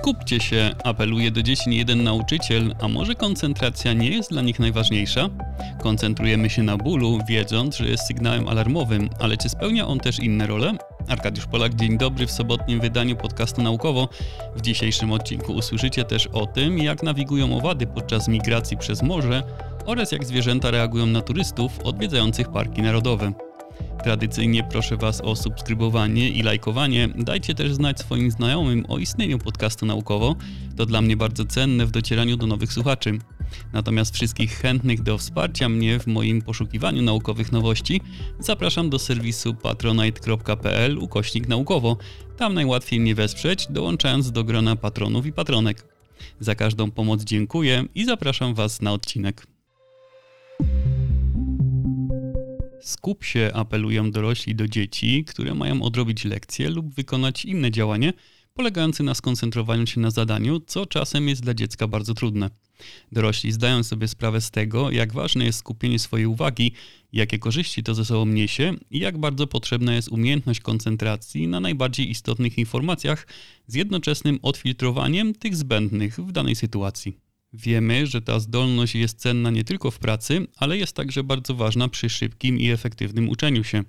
Skupcie się, apeluje do dzieci niejeden nauczyciel, a może koncentracja nie jest dla nich najważniejsza? Koncentrujemy się na bólu, wiedząc, że jest sygnałem alarmowym, ale czy spełnia on też inne role? Arkadiusz Polak, dzień dobry w sobotnim wydaniu podcastu Naukowo. W dzisiejszym odcinku usłyszycie też o tym, jak nawigują owady podczas migracji przez morze oraz jak zwierzęta reagują na turystów odwiedzających parki narodowe. Tradycyjnie proszę Was o subskrybowanie i lajkowanie. Dajcie też znać swoim znajomym o istnieniu podcastu naukowo. To dla mnie bardzo cenne w docieraniu do nowych słuchaczy. Natomiast wszystkich chętnych do wsparcia mnie w moim poszukiwaniu naukowych nowości zapraszam do serwisu patronite.pl ukośnik naukowo. Tam najłatwiej mnie wesprzeć, dołączając do grona patronów i patronek. Za każdą pomoc dziękuję i zapraszam Was na odcinek. Skup się apelują dorośli do dzieci, które mają odrobić lekcję lub wykonać inne działanie polegające na skoncentrowaniu się na zadaniu, co czasem jest dla dziecka bardzo trudne. Dorośli zdają sobie sprawę z tego, jak ważne jest skupienie swojej uwagi, jakie korzyści to ze sobą niesie i jak bardzo potrzebna jest umiejętność koncentracji na najbardziej istotnych informacjach z jednoczesnym odfiltrowaniem tych zbędnych w danej sytuacji. Wiemy, że ta zdolność jest cenna nie tylko w pracy, ale jest także bardzo ważna przy szybkim i efektywnym uczeniu się.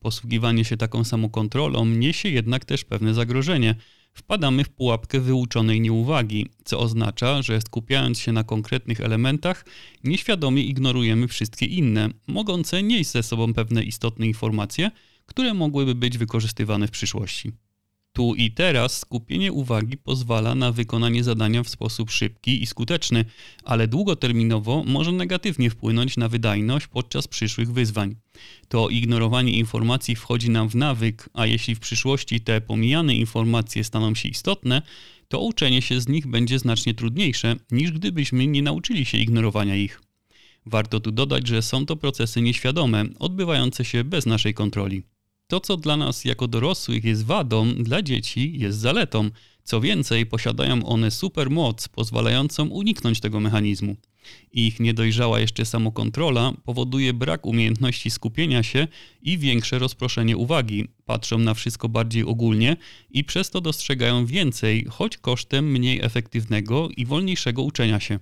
Posługiwanie się taką samokontrolą niesie jednak też pewne zagrożenie. Wpadamy w pułapkę wyuczonej nieuwagi, co oznacza, że skupiając się na konkretnych elementach, nieświadomie ignorujemy wszystkie inne, mogące nieść ze sobą pewne istotne informacje, które mogłyby być wykorzystywane w przyszłości. Tu i teraz skupienie uwagi pozwala na wykonanie zadania w sposób szybki i skuteczny, ale długoterminowo może negatywnie wpłynąć na wydajność podczas przyszłych wyzwań. To ignorowanie informacji wchodzi nam w nawyk, a jeśli w przyszłości te pomijane informacje staną się istotne, to uczenie się z nich będzie znacznie trudniejsze niż gdybyśmy nie nauczyli się ignorowania ich. Warto tu dodać, że są to procesy nieświadome, odbywające się bez naszej kontroli. To, co dla nas jako dorosłych jest wadą, dla dzieci jest zaletą. Co więcej, posiadają one supermoc pozwalającą uniknąć tego mechanizmu. Ich niedojrzała jeszcze samokontrola powoduje brak umiejętności skupienia się i większe rozproszenie uwagi. Patrzą na wszystko bardziej ogólnie i przez to dostrzegają więcej, choć kosztem mniej efektywnego i wolniejszego uczenia się.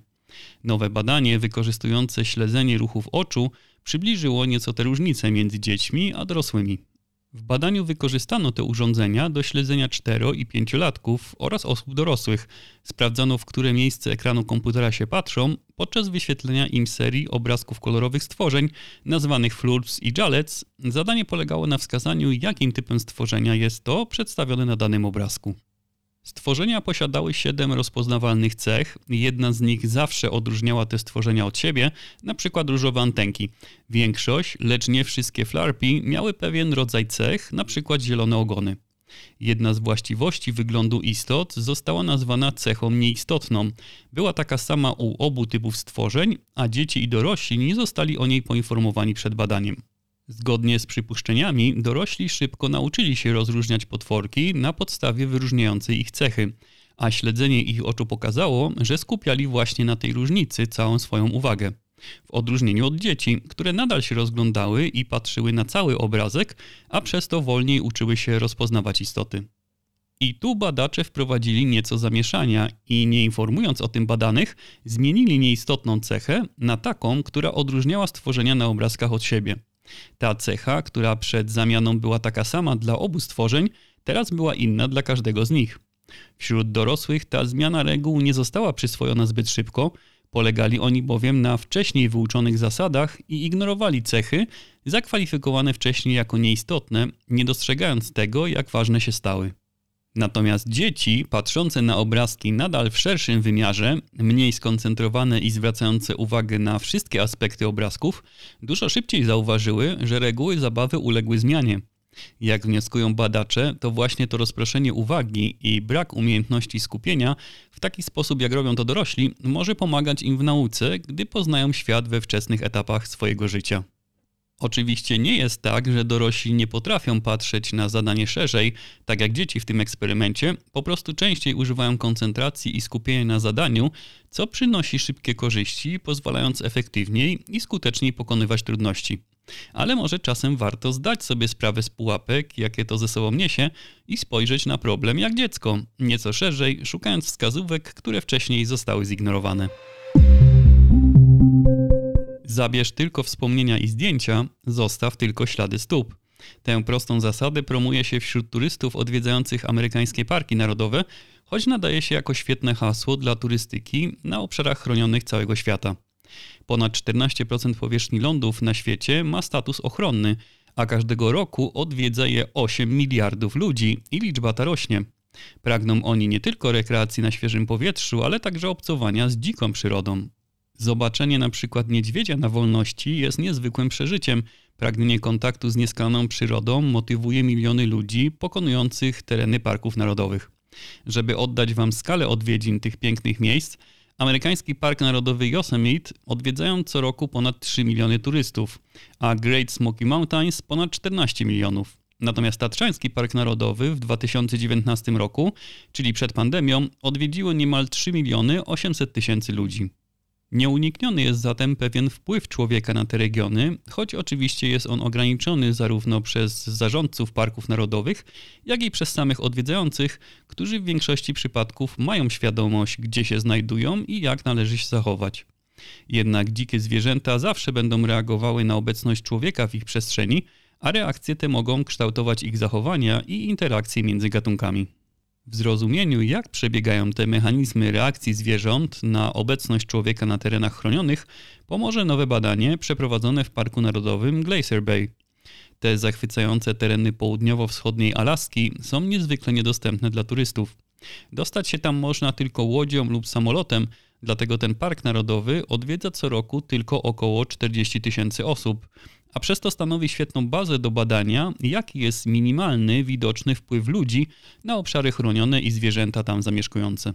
Nowe badanie wykorzystujące śledzenie ruchów oczu przybliżyło nieco te różnice między dziećmi a dorosłymi. W badaniu wykorzystano te urządzenia do śledzenia 4 i 5-latków oraz osób dorosłych. Sprawdzano, w które miejsce ekranu komputera się patrzą podczas wyświetlenia im serii obrazków kolorowych stworzeń nazwanych flurps i jalets. Zadanie polegało na wskazaniu, jakim typem stworzenia jest to przedstawione na danym obrazku. Stworzenia posiadały siedem rozpoznawalnych cech. Jedna z nich zawsze odróżniała te stworzenia od siebie, na przykład różowe antenki. Większość, lecz nie wszystkie flarpi, miały pewien rodzaj cech, na przykład zielone ogony. Jedna z właściwości wyglądu istot została nazwana cechą nieistotną. Była taka sama u obu typów stworzeń, a dzieci i dorośli nie zostali o niej poinformowani przed badaniem. Zgodnie z przypuszczeniami, dorośli szybko nauczyli się rozróżniać potworki na podstawie wyróżniającej ich cechy, a śledzenie ich oczu pokazało, że skupiali właśnie na tej różnicy całą swoją uwagę. W odróżnieniu od dzieci, które nadal się rozglądały i patrzyły na cały obrazek, a przez to wolniej uczyły się rozpoznawać istoty. I tu badacze wprowadzili nieco zamieszania i nie informując o tym badanych, zmienili nieistotną cechę na taką, która odróżniała stworzenia na obrazkach od siebie. Ta cecha, która przed zamianą była taka sama dla obu stworzeń, teraz była inna dla każdego z nich. Wśród dorosłych ta zmiana reguł nie została przyswojona zbyt szybko, polegali oni bowiem na wcześniej wyuczonych zasadach i ignorowali cechy zakwalifikowane wcześniej jako nieistotne, nie dostrzegając tego, jak ważne się stały. Natomiast dzieci, patrzące na obrazki nadal w szerszym wymiarze, mniej skoncentrowane i zwracające uwagę na wszystkie aspekty obrazków, dużo szybciej zauważyły, że reguły zabawy uległy zmianie. Jak wnioskują badacze, to właśnie to rozproszenie uwagi i brak umiejętności skupienia w taki sposób, jak robią to dorośli, może pomagać im w nauce, gdy poznają świat we wczesnych etapach swojego życia. Oczywiście nie jest tak, że dorośli nie potrafią patrzeć na zadanie szerzej, tak jak dzieci w tym eksperymencie, po prostu częściej używają koncentracji i skupienia na zadaniu, co przynosi szybkie korzyści, pozwalając efektywniej i skuteczniej pokonywać trudności. Ale może czasem warto zdać sobie sprawę z pułapek, jakie to ze sobą niesie, i spojrzeć na problem jak dziecko, nieco szerzej, szukając wskazówek, które wcześniej zostały zignorowane. Zabierz tylko wspomnienia i zdjęcia, zostaw tylko ślady stóp. Tę prostą zasadę promuje się wśród turystów odwiedzających amerykańskie parki narodowe, choć nadaje się jako świetne hasło dla turystyki na obszarach chronionych całego świata. Ponad 14% powierzchni lądów na świecie ma status ochronny, a każdego roku odwiedza je 8 miliardów ludzi i liczba ta rośnie. Pragną oni nie tylko rekreacji na świeżym powietrzu, ale także obcowania z dziką przyrodą. Zobaczenie na przykład niedźwiedzia na wolności jest niezwykłym przeżyciem. Pragnienie kontaktu z nieskalaną przyrodą motywuje miliony ludzi pokonujących tereny parków narodowych. Żeby oddać Wam skalę odwiedzin tych pięknych miejsc, amerykański Park Narodowy Yosemite odwiedzają co roku ponad 3 miliony turystów, a Great Smoky Mountains ponad 14 milionów. Natomiast Tatrzański Park Narodowy w 2019 roku, czyli przed pandemią, odwiedziło niemal 3 miliony 800 tysięcy ludzi. Nieunikniony jest zatem pewien wpływ człowieka na te regiony, choć oczywiście jest on ograniczony zarówno przez zarządców parków narodowych, jak i przez samych odwiedzających, którzy w większości przypadków mają świadomość, gdzie się znajdują i jak należy się zachować. Jednak dzikie zwierzęta zawsze będą reagowały na obecność człowieka w ich przestrzeni, a reakcje te mogą kształtować ich zachowania i interakcje między gatunkami. W zrozumieniu, jak przebiegają te mechanizmy reakcji zwierząt na obecność człowieka na terenach chronionych, pomoże nowe badanie przeprowadzone w Parku Narodowym Glacier Bay. Te zachwycające tereny południowo-wschodniej Alaski są niezwykle niedostępne dla turystów. Dostać się tam można tylko łodzią lub samolotem, dlatego ten park narodowy odwiedza co roku tylko około 40 tysięcy osób, a przez to stanowi świetną bazę do badania, jaki jest minimalny widoczny wpływ ludzi na obszary chronione i zwierzęta tam zamieszkujące.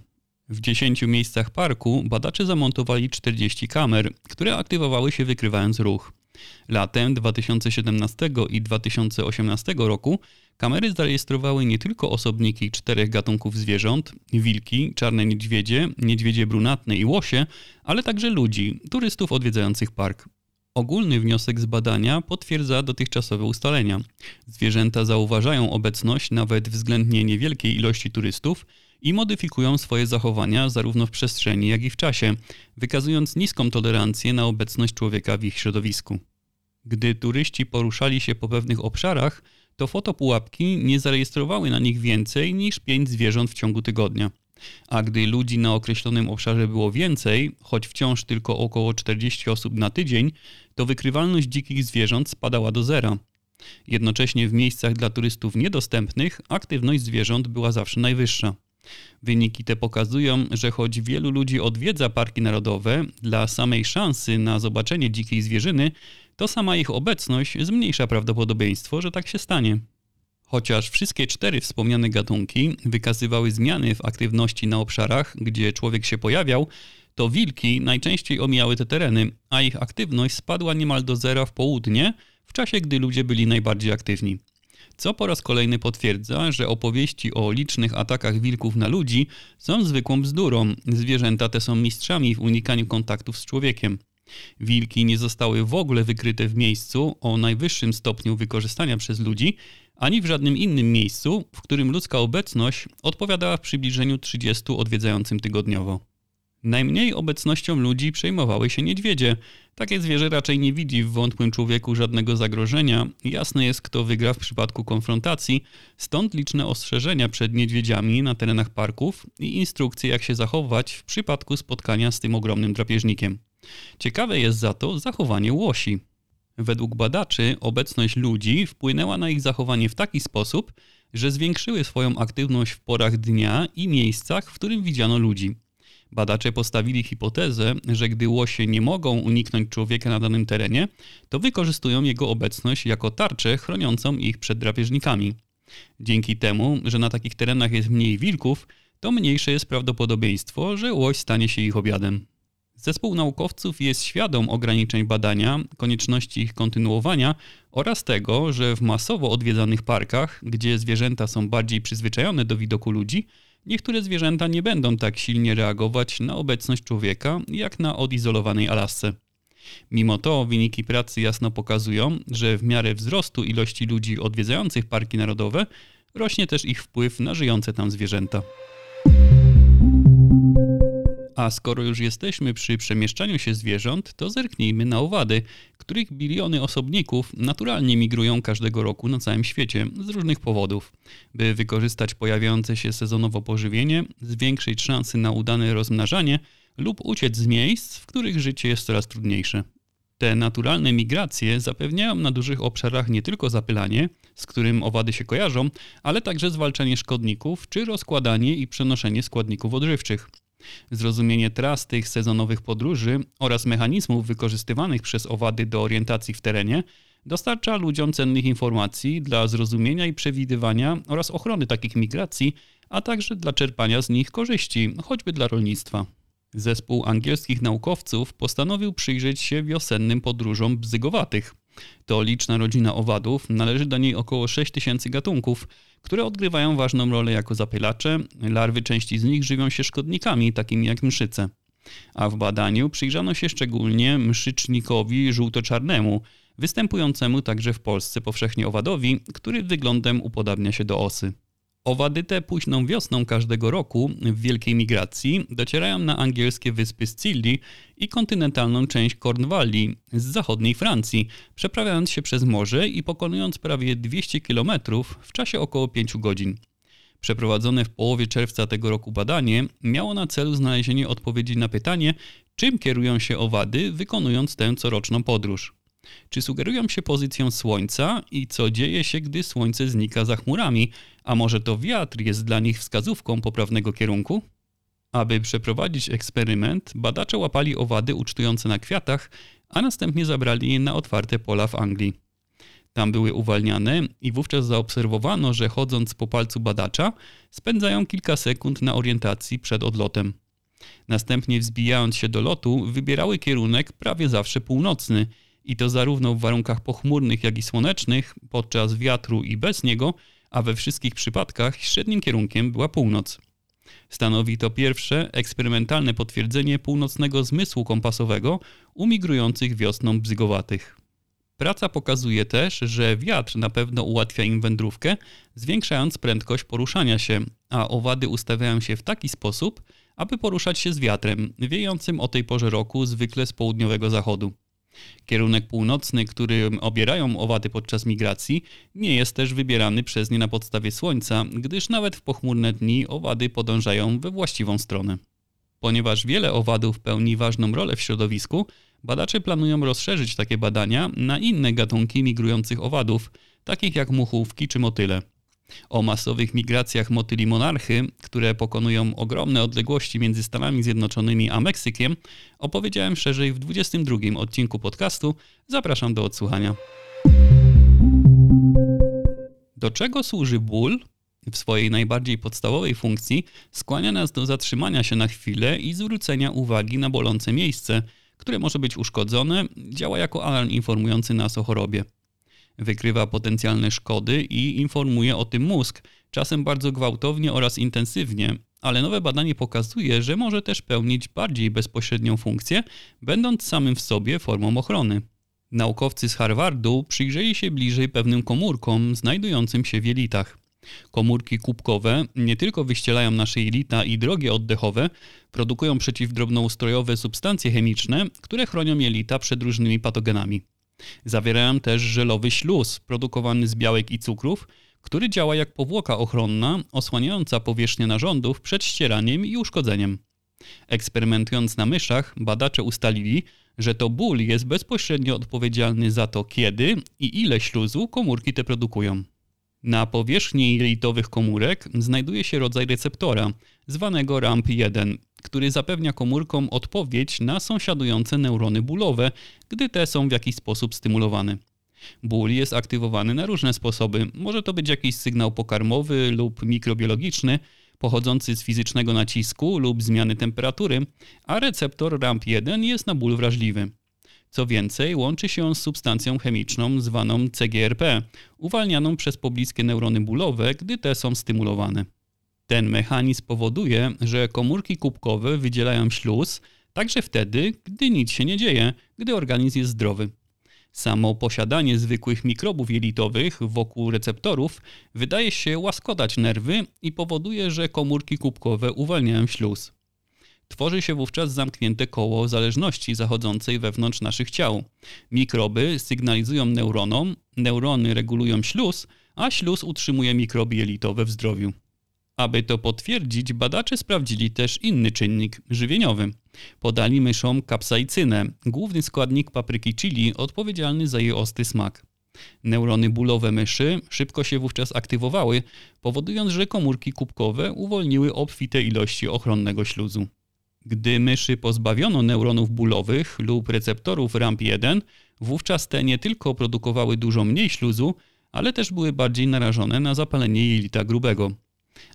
W 10 miejscach parku badacze zamontowali 40 kamer, które aktywowały się wykrywając ruch. Latem 2017 i 2018 roku kamery zarejestrowały nie tylko osobniki czterech gatunków zwierząt wilki, czarne niedźwiedzie, niedźwiedzie brunatne i łosie ale także ludzi, turystów odwiedzających park. Ogólny wniosek z badania potwierdza dotychczasowe ustalenia. Zwierzęta zauważają obecność nawet względnie niewielkiej ilości turystów i modyfikują swoje zachowania zarówno w przestrzeni, jak i w czasie, wykazując niską tolerancję na obecność człowieka w ich środowisku. Gdy turyści poruszali się po pewnych obszarach, to fotopułapki nie zarejestrowały na nich więcej niż pięć zwierząt w ciągu tygodnia. A gdy ludzi na określonym obszarze było więcej, choć wciąż tylko około 40 osób na tydzień, to wykrywalność dzikich zwierząt spadała do zera. Jednocześnie w miejscach dla turystów niedostępnych aktywność zwierząt była zawsze najwyższa. Wyniki te pokazują, że choć wielu ludzi odwiedza parki narodowe, dla samej szansy na zobaczenie dzikiej zwierzyny, to sama ich obecność zmniejsza prawdopodobieństwo, że tak się stanie. Chociaż wszystkie cztery wspomniane gatunki wykazywały zmiany w aktywności na obszarach, gdzie człowiek się pojawiał, to wilki najczęściej omijały te tereny, a ich aktywność spadła niemal do zera w południe, w czasie gdy ludzie byli najbardziej aktywni. Co po raz kolejny potwierdza, że opowieści o licznych atakach wilków na ludzi są zwykłą bzdurą. Zwierzęta te są mistrzami w unikaniu kontaktów z człowiekiem. Wilki nie zostały w ogóle wykryte w miejscu o najwyższym stopniu wykorzystania przez ludzi, ani w żadnym innym miejscu, w którym ludzka obecność odpowiadała w przybliżeniu 30 odwiedzającym tygodniowo. Najmniej obecnością ludzi przejmowały się niedźwiedzie. Takie zwierzę raczej nie widzi w wątłym człowieku żadnego zagrożenia. Jasne jest, kto wygra w przypadku konfrontacji, stąd liczne ostrzeżenia przed niedźwiedziami na terenach parków i instrukcje, jak się zachować w przypadku spotkania z tym ogromnym drapieżnikiem. Ciekawe jest za to zachowanie łosi. Według badaczy obecność ludzi wpłynęła na ich zachowanie w taki sposób, że zwiększyły swoją aktywność w porach dnia i miejscach, w którym widziano ludzi. Badacze postawili hipotezę, że gdy łosie nie mogą uniknąć człowieka na danym terenie, to wykorzystują jego obecność jako tarczę chroniącą ich przed drapieżnikami. Dzięki temu, że na takich terenach jest mniej wilków, to mniejsze jest prawdopodobieństwo, że łoś stanie się ich obiadem. Zespół naukowców jest świadom ograniczeń badania, konieczności ich kontynuowania oraz tego, że w masowo odwiedzanych parkach, gdzie zwierzęta są bardziej przyzwyczajone do widoku ludzi, niektóre zwierzęta nie będą tak silnie reagować na obecność człowieka jak na odizolowanej Alasce. Mimo to wyniki pracy jasno pokazują, że w miarę wzrostu ilości ludzi odwiedzających parki narodowe rośnie też ich wpływ na żyjące tam zwierzęta. A skoro już jesteśmy przy przemieszczaniu się zwierząt, to zerknijmy na owady, których biliony osobników naturalnie migrują każdego roku na całym świecie z różnych powodów, by wykorzystać pojawiające się sezonowo pożywienie, zwiększyć szanse na udane rozmnażanie lub uciec z miejsc, w których życie jest coraz trudniejsze. Te naturalne migracje zapewniają na dużych obszarach nie tylko zapylanie, z którym owady się kojarzą, ale także zwalczanie szkodników czy rozkładanie i przenoszenie składników odżywczych. Zrozumienie tras tych sezonowych podróży oraz mechanizmów wykorzystywanych przez owady do orientacji w terenie dostarcza ludziom cennych informacji dla zrozumienia i przewidywania oraz ochrony takich migracji, a także dla czerpania z nich korzyści, choćby dla rolnictwa. Zespół angielskich naukowców postanowił przyjrzeć się wiosennym podróżom bzygowatych. To liczna rodzina owadów, należy do niej około 6 tysięcy gatunków, które odgrywają ważną rolę jako zapylacze. Larwy części z nich żywią się szkodnikami, takimi jak mszyce. A w badaniu przyjrzano się szczególnie mszycznikowi żółto-czarnemu, występującemu także w Polsce powszechnie owadowi, który wyglądem upodabnia się do osy. Owady te późną wiosną każdego roku w wielkiej migracji docierają na angielskie wyspy Scilli i kontynentalną część Cornwalli z zachodniej Francji, przeprawiając się przez morze i pokonując prawie 200 km w czasie około 5 godzin. Przeprowadzone w połowie czerwca tego roku badanie miało na celu znalezienie odpowiedzi na pytanie, czym kierują się owady wykonując tę coroczną podróż. Czy sugerują się pozycją Słońca i co dzieje się, gdy Słońce znika za chmurami, a może to wiatr jest dla nich wskazówką poprawnego kierunku? Aby przeprowadzić eksperyment, badacze łapali owady ucztujące na kwiatach, a następnie zabrali je na otwarte pola w Anglii. Tam były uwalniane i wówczas zaobserwowano, że chodząc po palcu badacza, spędzają kilka sekund na orientacji przed odlotem. Następnie wzbijając się do lotu, wybierały kierunek prawie zawsze północny – i to zarówno w warunkach pochmurnych, jak i słonecznych, podczas wiatru i bez niego, a we wszystkich przypadkach średnim kierunkiem była północ. Stanowi to pierwsze eksperymentalne potwierdzenie północnego zmysłu kompasowego u migrujących wiosną bzygowatych. Praca pokazuje też, że wiatr na pewno ułatwia im wędrówkę, zwiększając prędkość poruszania się, a owady ustawiają się w taki sposób, aby poruszać się z wiatrem, wiejącym o tej porze roku zwykle z południowego zachodu. Kierunek północny, który obierają owady podczas migracji, nie jest też wybierany przez nie na podstawie słońca, gdyż nawet w pochmurne dni owady podążają we właściwą stronę. Ponieważ wiele owadów pełni ważną rolę w środowisku, badacze planują rozszerzyć takie badania na inne gatunki migrujących owadów, takich jak muchówki czy motyle. O masowych migracjach motyli monarchy, które pokonują ogromne odległości między Stanami Zjednoczonymi a Meksykiem, opowiedziałem szerzej w 22 odcinku podcastu. Zapraszam do odsłuchania. Do czego służy ból? W swojej najbardziej podstawowej funkcji skłania nas do zatrzymania się na chwilę i zwrócenia uwagi na bolące miejsce, które może być uszkodzone, działa jako alarm informujący nas o chorobie wykrywa potencjalne szkody i informuje o tym mózg, czasem bardzo gwałtownie oraz intensywnie, ale nowe badanie pokazuje, że może też pełnić bardziej bezpośrednią funkcję, będąc samym w sobie formą ochrony. Naukowcy z Harvardu przyjrzeli się bliżej pewnym komórkom znajdującym się w jelitach. Komórki kubkowe nie tylko wyścielają nasze jelita i drogi oddechowe, produkują przeciwdrobnoustrojowe substancje chemiczne, które chronią jelita przed różnymi patogenami. Zawierają też żelowy śluz produkowany z białek i cukrów, który działa jak powłoka ochronna, osłaniająca powierzchnię narządów przed ścieraniem i uszkodzeniem. Eksperymentując na myszach, badacze ustalili, że to ból jest bezpośrednio odpowiedzialny za to, kiedy i ile śluzu komórki te produkują. Na powierzchni jelitowych komórek znajduje się rodzaj receptora, zwanego RAMP1, który zapewnia komórkom odpowiedź na sąsiadujące neurony bólowe, gdy te są w jakiś sposób stymulowane. Ból jest aktywowany na różne sposoby. Może to być jakiś sygnał pokarmowy lub mikrobiologiczny. pochodzący z fizycznego nacisku lub zmiany temperatury, a receptor RAMP1 jest na ból wrażliwy. Co więcej, łączy się on z substancją chemiczną zwaną CGRP, uwalnianą przez pobliskie neurony bólowe, gdy te są stymulowane. Ten mechanizm powoduje, że komórki kubkowe wydzielają śluz, także wtedy, gdy nic się nie dzieje, gdy organizm jest zdrowy. Samo posiadanie zwykłych mikrobów jelitowych wokół receptorów wydaje się łaskotać nerwy i powoduje, że komórki kubkowe uwalniają śluz. Tworzy się wówczas zamknięte koło zależności zachodzącej wewnątrz naszych ciał. Mikroby sygnalizują neuronom, neurony regulują śluz, a śluz utrzymuje mikroby jelitowe w zdrowiu. Aby to potwierdzić, badacze sprawdzili też inny czynnik żywieniowy. Podali myszom kapsaicynę, główny składnik papryki chili odpowiedzialny za jej ostry smak. Neurony bólowe myszy szybko się wówczas aktywowały, powodując, że komórki kubkowe uwolniły obfite ilości ochronnego śluzu. Gdy myszy pozbawiono neuronów bólowych lub receptorów RAMP1, wówczas te nie tylko produkowały dużo mniej śluzu, ale też były bardziej narażone na zapalenie jelita grubego.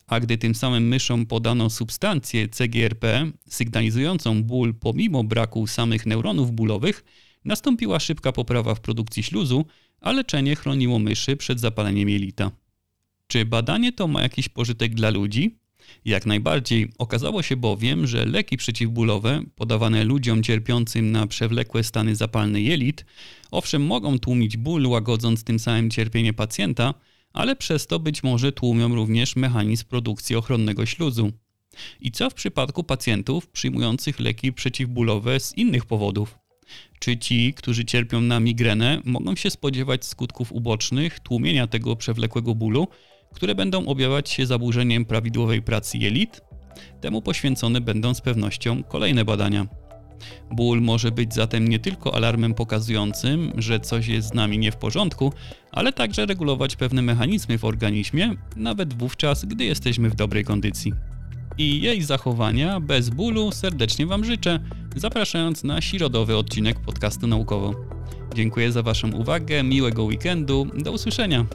A gdy tym samym myszom podano substancję CGRP sygnalizującą ból pomimo braku samych neuronów bólowych, nastąpiła szybka poprawa w produkcji śluzu, a leczenie chroniło myszy przed zapaleniem jelita. Czy badanie to ma jakiś pożytek dla ludzi? Jak najbardziej. Okazało się bowiem, że leki przeciwbólowe podawane ludziom cierpiącym na przewlekłe stany zapalne jelit, owszem mogą tłumić ból, łagodząc tym samym cierpienie pacjenta, ale przez to być może tłumią również mechanizm produkcji ochronnego śluzu. I co w przypadku pacjentów przyjmujących leki przeciwbólowe z innych powodów? Czy ci, którzy cierpią na migrenę, mogą się spodziewać skutków ubocznych, tłumienia tego przewlekłego bólu, które będą objawiać się zaburzeniem prawidłowej pracy jelit? Temu poświęcone będą z pewnością kolejne badania. Ból może być zatem nie tylko alarmem pokazującym, że coś jest z nami nie w porządku, ale także regulować pewne mechanizmy w organizmie, nawet wówczas, gdy jesteśmy w dobrej kondycji. I jej zachowania bez bólu serdecznie Wam życzę, zapraszając na środowy odcinek podcastu naukowo. Dziękuję za Waszą uwagę, miłego weekendu, do usłyszenia.